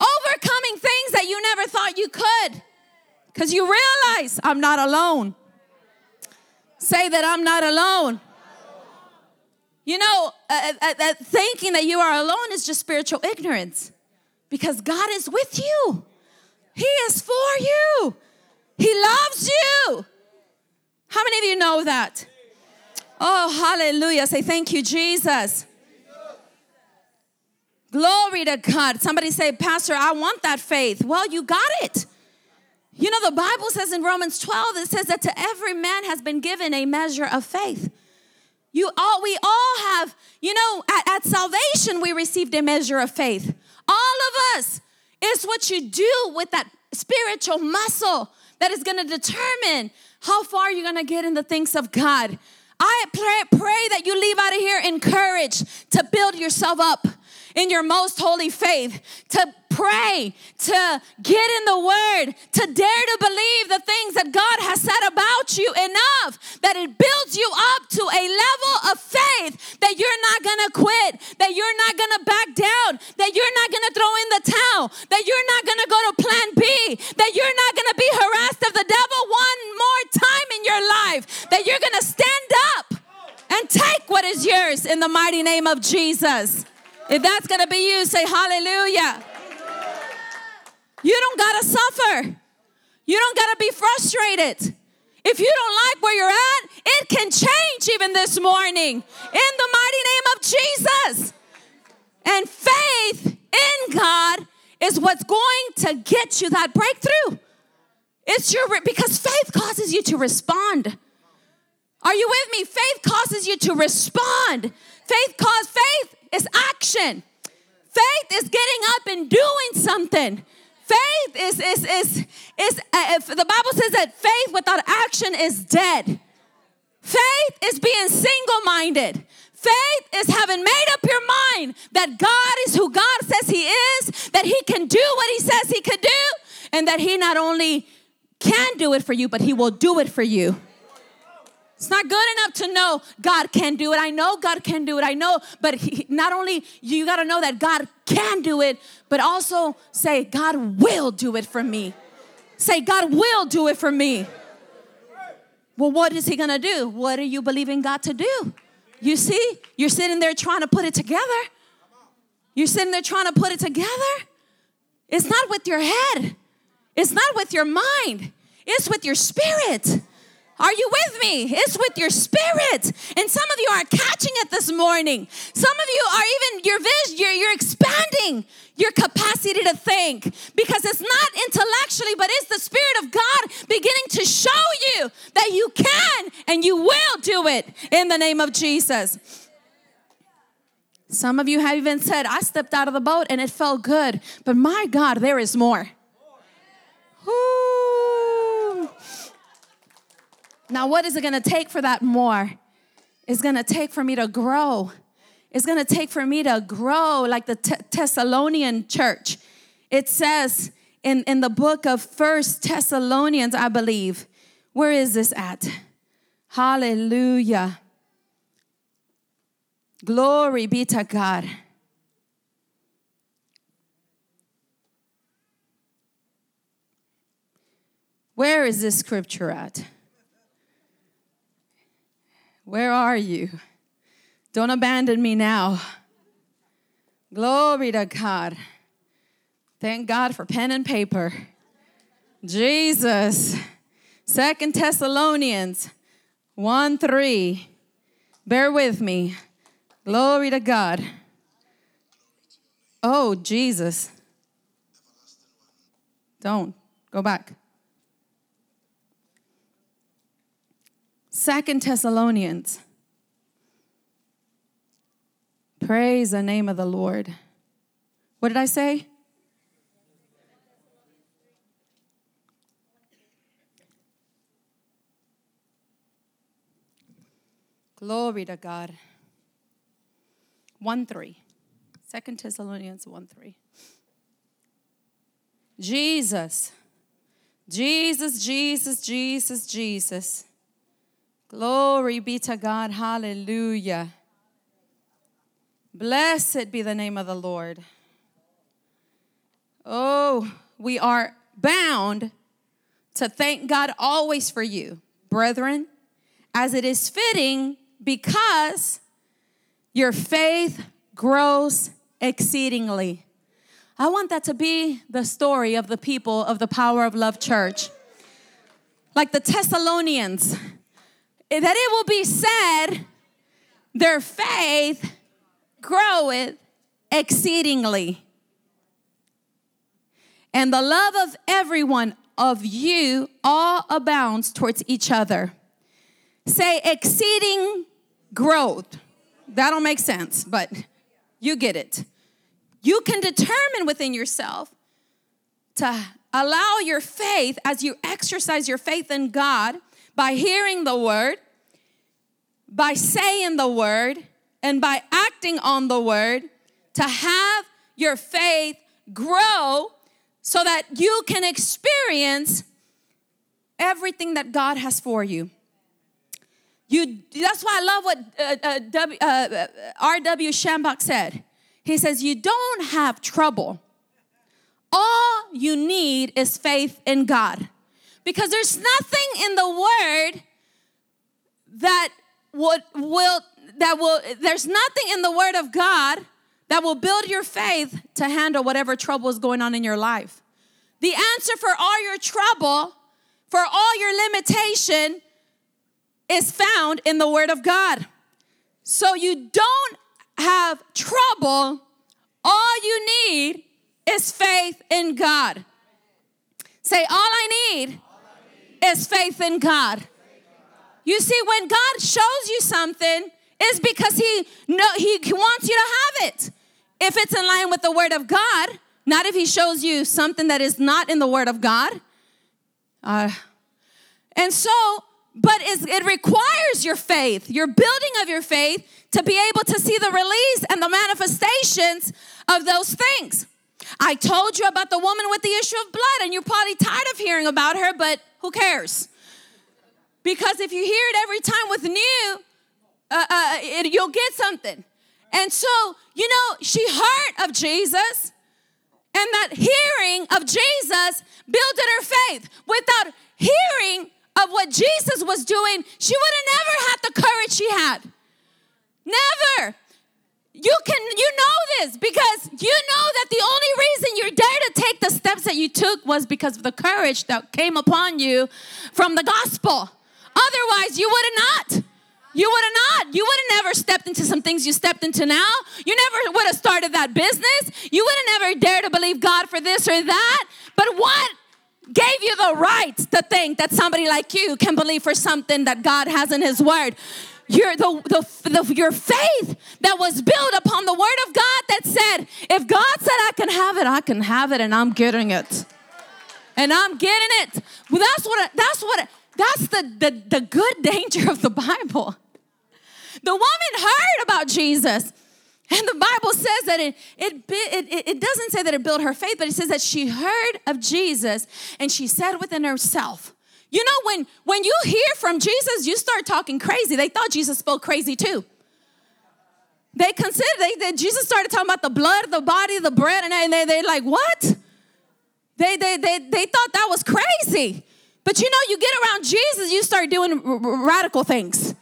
overcoming things that you never thought you could because you realize I'm not alone. Say that I'm not alone. You know, uh, uh, uh, thinking that you are alone is just spiritual ignorance because God is with you. He is for you. He loves you. How many of you know that? Oh, hallelujah. Say thank you, Jesus. Glory to God. Somebody say, Pastor, I want that faith. Well, you got it. You know, the Bible says in Romans 12, it says that to every man has been given a measure of faith. You all, we all have, you know, at, at salvation, we received a measure of faith. All of us. It's what you do with that spiritual muscle that is going to determine how far you're going to get in the things of God. I pray, pray that you leave out of here encouraged to build yourself up in your most holy faith, to pray, to get in the word, to dare to believe the things that God has said about you enough that it builds you up to a level of faith that you're not gonna quit, that you're not gonna back down, that you're not gonna throw in the towel, that you're not gonna go to plan B, that you're not gonna be harassed of the devil one more time in your life, that you're gonna stand up and take what is yours in the mighty name of Jesus. If that's gonna be you, say hallelujah. You don't gotta suffer. You don't gotta be frustrated. If you don't like where you're at, it can change even this morning in the mighty name of Jesus. And faith in God is what's going to get you that breakthrough. It's your because faith causes you to respond. Are you with me? Faith causes you to respond. Faith cause faith is action. Faith is getting up and doing something. Faith is is is is uh, the Bible says that faith without action is dead. Faith is being single-minded. Faith is having made up your mind that God is who God says He is, that He can do what He says He could do, and that He not only can do it for you, but He will do it for you. It's not good enough to know God can do it. I know God can do it. I know, but he, not only you got to know that God can do it, but also say, God will do it for me. Say, God will do it for me. Well, what is He going to do? What are you believing God to do? You see, you're sitting there trying to put it together. You're sitting there trying to put it together. It's not with your head, it's not with your mind, it's with your spirit. Are you with me? It's with your spirit. And some of you are catching it this morning. Some of you are even your vision, you're, you're expanding your capacity to think because it's not intellectually, but it's the Spirit of God beginning to show you that you can and you will do it in the name of Jesus. Some of you have even said, I stepped out of the boat and it felt good, but my God, there is more. Ooh. Now, what is it gonna take for that more? It's gonna take for me to grow. It's gonna take for me to grow like the Thessalonian church. It says in, in the book of First Thessalonians, I believe. Where is this at? Hallelujah. Glory be to God. Where is this scripture at? Where are you? Don't abandon me now. Glory to God. Thank God for pen and paper. Jesus. Second Thessalonians 1 3. Bear with me. Glory to God. Oh, Jesus. Don't. Go back. Second Thessalonians. Praise the name of the Lord. What did I say? Glory to God. 1 3. 2 Thessalonians 1 3. Jesus. Jesus, Jesus, Jesus, Jesus. Glory be to God. Hallelujah. Blessed be the name of the Lord. Oh, we are bound to thank God always for you, brethren, as it is fitting because your faith grows exceedingly. I want that to be the story of the people of the Power of Love Church. Like the Thessalonians, that it will be said, their faith groweth exceedingly. And the love of everyone of you all abounds towards each other. Say exceeding growth. That don't make sense, but you get it. You can determine within yourself to allow your faith as you exercise your faith in God by hearing the word, by saying the word, and by acting on the word to have your faith grow so that you can experience everything that God has for you. You, that's why I love what uh, uh, w, uh, R.W. Schambach said. He says, You don't have trouble. All you need is faith in God. Because there's nothing in the word that would will that will there's nothing in the word of God that will build your faith to handle whatever trouble is going on in your life. The answer for all your trouble, for all your limitation is found in the word of God. So you don't have trouble. All you need is faith in God. Say, all I need is faith in God. You see, when God shows you something, it's because He know He wants you to have it. If it's in line with the Word of God, not if He shows you something that is not in the Word of God. Uh, and so, but it requires your faith, your building of your faith, to be able to see the release and the manifestations of those things. I told you about the woman with the issue of blood, and you're probably tired of hearing about her, but who cares? Because if you hear it every time with new, uh, uh, it, you'll get something. And so, you know, she heard of Jesus, and that hearing of Jesus built her faith. Without hearing of what Jesus was doing, she would have never had the courage she had. Never. You can you know this because you know that the only reason you're there to take the steps that you took was because of the courage that came upon you from the gospel. Otherwise, you would have not. You would have not. You would have never stepped into some things you stepped into now. You never would have started that business. You would have never dared to believe God for this or that. But what gave you the right to think that somebody like you can believe for something that God has in His Word? Your, the, the, the, your faith that was built upon the Word of God that said, if God said I can have it, I can have it, and I'm getting it. And I'm getting it. Well, that's what, that's what, that's the, the, the good [laughs] danger of the Bible. The woman heard about Jesus. And the Bible says that it, it, it, it doesn't say that it built her faith, but it says that she heard of Jesus and she said within herself, you know, when, when you hear from Jesus, you start talking crazy. They thought Jesus spoke crazy too. They considered they, they Jesus started talking about the blood, the body, the bread, and they, they, like, what? They, they, they, they thought that was crazy. But you know, you get around Jesus, you start doing r- radical things.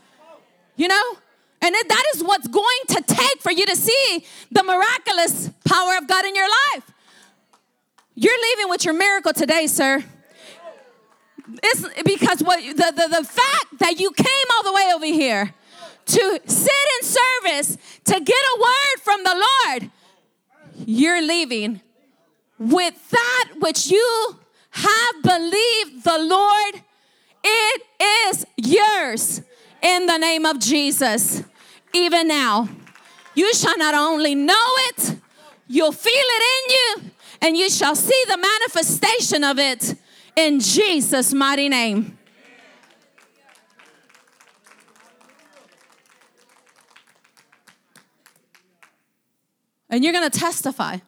You know? And that is what's going to take for you to see the miraculous power of God in your life. You're leaving with your miracle today, sir. It's because what the, the, the fact that you came all the way over here to sit in service to get a word from the Lord, you're leaving with that which you have believed the Lord, it is yours in the name of Jesus. Even now, you shall not only know it, you'll feel it in you, and you shall see the manifestation of it in Jesus' mighty name. And you're going to testify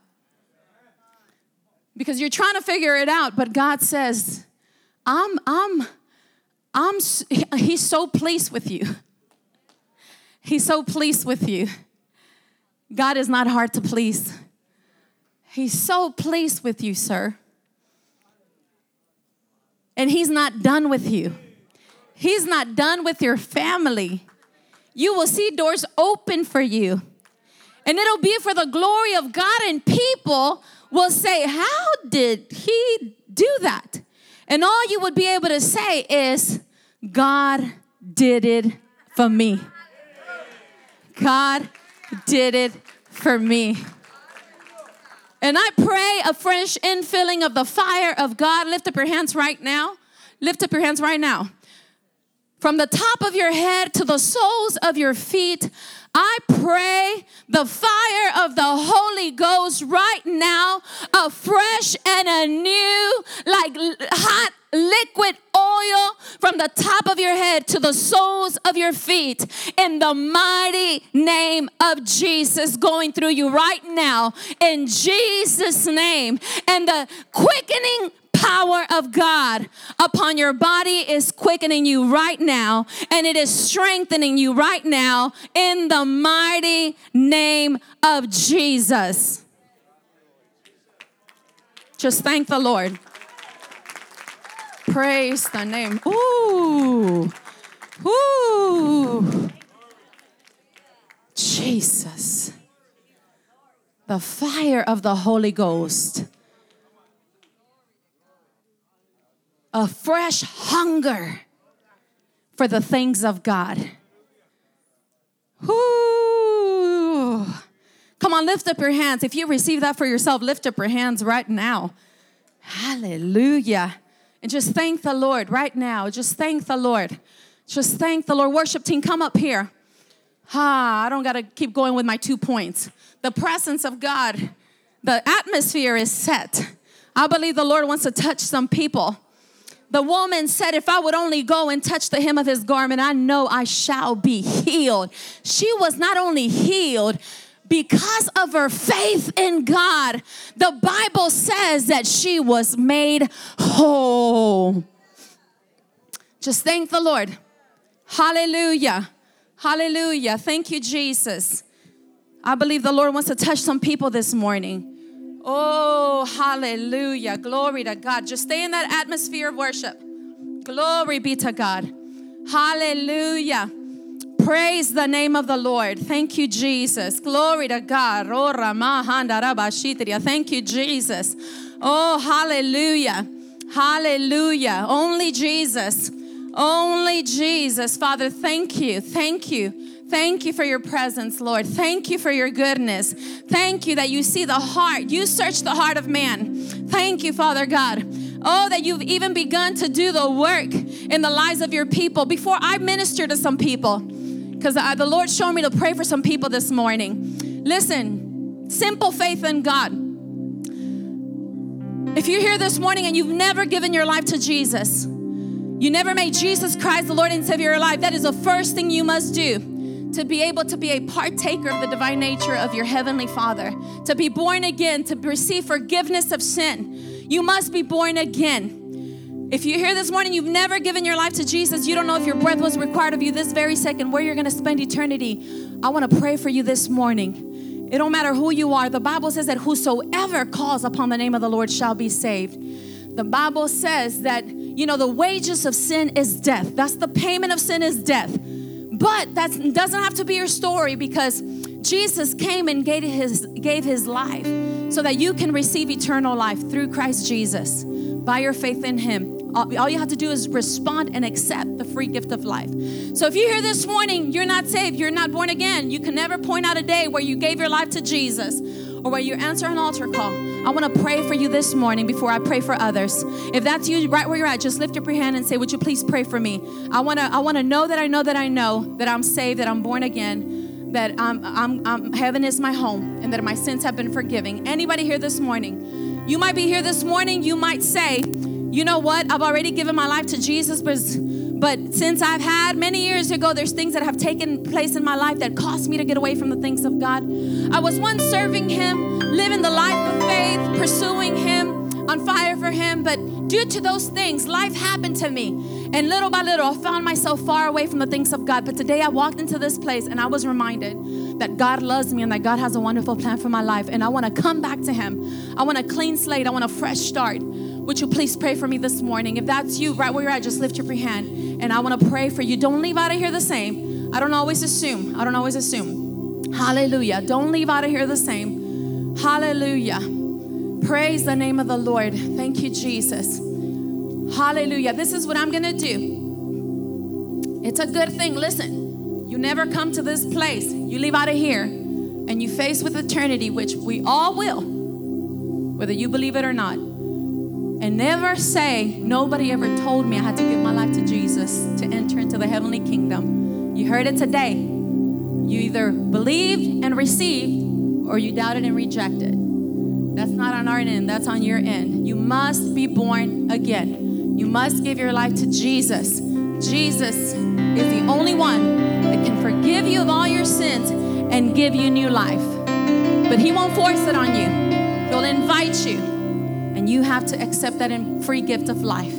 because you're trying to figure it out but god says i'm i'm i'm [laughs] he's so pleased with you. [laughs] He's so pleased with you. God is not hard to please. He's so pleased with you sir. And he's not done with you. He's not done with your family. You will see doors open for you. And it'll be for the glory of god and people will say, How did he do that? And all you would be able to say is, God did it for me. God did it for me. And I pray a fresh infilling of the fire of God. Lift up your hands right now. Lift up your hands right now. From the top of your head to the soles of your feet, I pray the fire of the Holy Ghost right now, a fresh and a new, like hot liquid oil from the top of your head to the soles of your feet in the mighty name of Jesus going through you right now in Jesus' name. And the quickening power of God upon your body is quickening you right now and it is strengthening you right now in the mighty name of Jesus. Just thank the Lord. Praise the name. Ooh. Ooh. Jesus. The fire of the Holy Ghost. A fresh hunger for the things of God. Ooh. Come on, lift up your hands. If you receive that for yourself, lift up your hands right now. Hallelujah. And just thank the Lord right now. Just thank the Lord. Just thank the Lord. Worship team, come up here. Ah, I don't got to keep going with my two points. The presence of God, the atmosphere is set. I believe the Lord wants to touch some people. The woman said, If I would only go and touch the hem of his garment, I know I shall be healed. She was not only healed, because of her faith in God, the Bible says that she was made whole. Just thank the Lord. Hallelujah. Hallelujah. Thank you, Jesus. I believe the Lord wants to touch some people this morning. Oh, hallelujah. Glory to God. Just stay in that atmosphere of worship. Glory be to God. Hallelujah. Praise the name of the Lord. Thank you, Jesus. Glory to God. Oh, thank you, Jesus. Oh, hallelujah. Hallelujah. Only Jesus. Only Jesus. Father, thank you. Thank you. Thank you for your presence, Lord. Thank you for your goodness. Thank you that you see the heart. You search the heart of man. Thank you, Father God. Oh, that you've even begun to do the work in the lives of your people. Before I minister to some people, because the Lord showed me to pray for some people this morning. Listen, simple faith in God. If you're here this morning and you've never given your life to Jesus, you never made Jesus Christ the Lord and Savior of your life, that is the first thing you must do to be able to be a partaker of the divine nature of your heavenly Father, to be born again, to receive forgiveness of sin. You must be born again. If you're here this morning, you've never given your life to Jesus, you don't know if your breath was required of you this very second, where you're going to spend eternity. I want to pray for you this morning. It don't matter who you are. The Bible says that whosoever calls upon the name of the Lord shall be saved. The Bible says that, you know, the wages of sin is death. That's the payment of sin is death. But that doesn't have to be your story because Jesus came and gave his, gave his life so that you can receive eternal life through Christ Jesus by your faith in him. All you have to do is respond and accept the free gift of life. So if you're here this morning, you're not saved, you're not born again, you can never point out a day where you gave your life to Jesus or where you answer an altar call. I want to pray for you this morning before I pray for others. If that's you right where you're at, just lift up your hand and say, "Would you please pray for me?" I want to I want to know that I know that I know that I'm saved, that I'm born again, that I'm, I'm, I'm heaven is my home and that my sins have been forgiven. Anybody here this morning? You might be here this morning, you might say, you know what? I've already given my life to Jesus, but, but since I've had many years ago, there's things that have taken place in my life that caused me to get away from the things of God. I was once serving Him, living the life faith, pursuing Him, on fire for Him, but due to those things, life happened to me. And little by little, I found myself far away from the things of God. But today I walked into this place and I was reminded that God loves me and that God has a wonderful plan for my life. And I want to come back to Him. I want a clean slate, I want a fresh start. Would you please pray for me this morning? If that's you, right where you're at, just lift your free hand. And I want to pray for you. Don't leave out of here the same. I don't always assume. I don't always assume. Hallelujah. Don't leave out of here the same. Hallelujah. Praise the name of the Lord. Thank you, Jesus. Hallelujah. This is what I'm going to do. It's a good thing. Listen, you never come to this place. You leave out of here and you face with eternity, which we all will, whether you believe it or not. And never say, nobody ever told me I had to give my life to Jesus to enter into the heavenly kingdom. You heard it today. You either believed and received, or you doubted and rejected. That's not on our end, that's on your end. You must be born again. You must give your life to Jesus. Jesus is the only one that can forgive you of all your sins and give you new life. But He won't force it on you, He'll invite you. And you have to accept that free gift of life.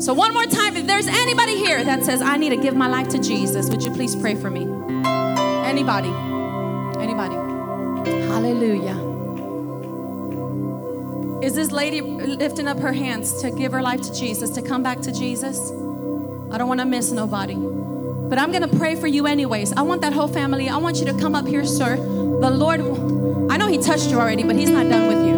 So, one more time, if there's anybody here that says, I need to give my life to Jesus, would you please pray for me? Anybody? Anybody? Hallelujah. Is this lady lifting up her hands to give her life to Jesus, to come back to Jesus? I don't want to miss nobody. But I'm going to pray for you anyways. I want that whole family. I want you to come up here, sir. The Lord, I know He touched you already, but He's not done with you.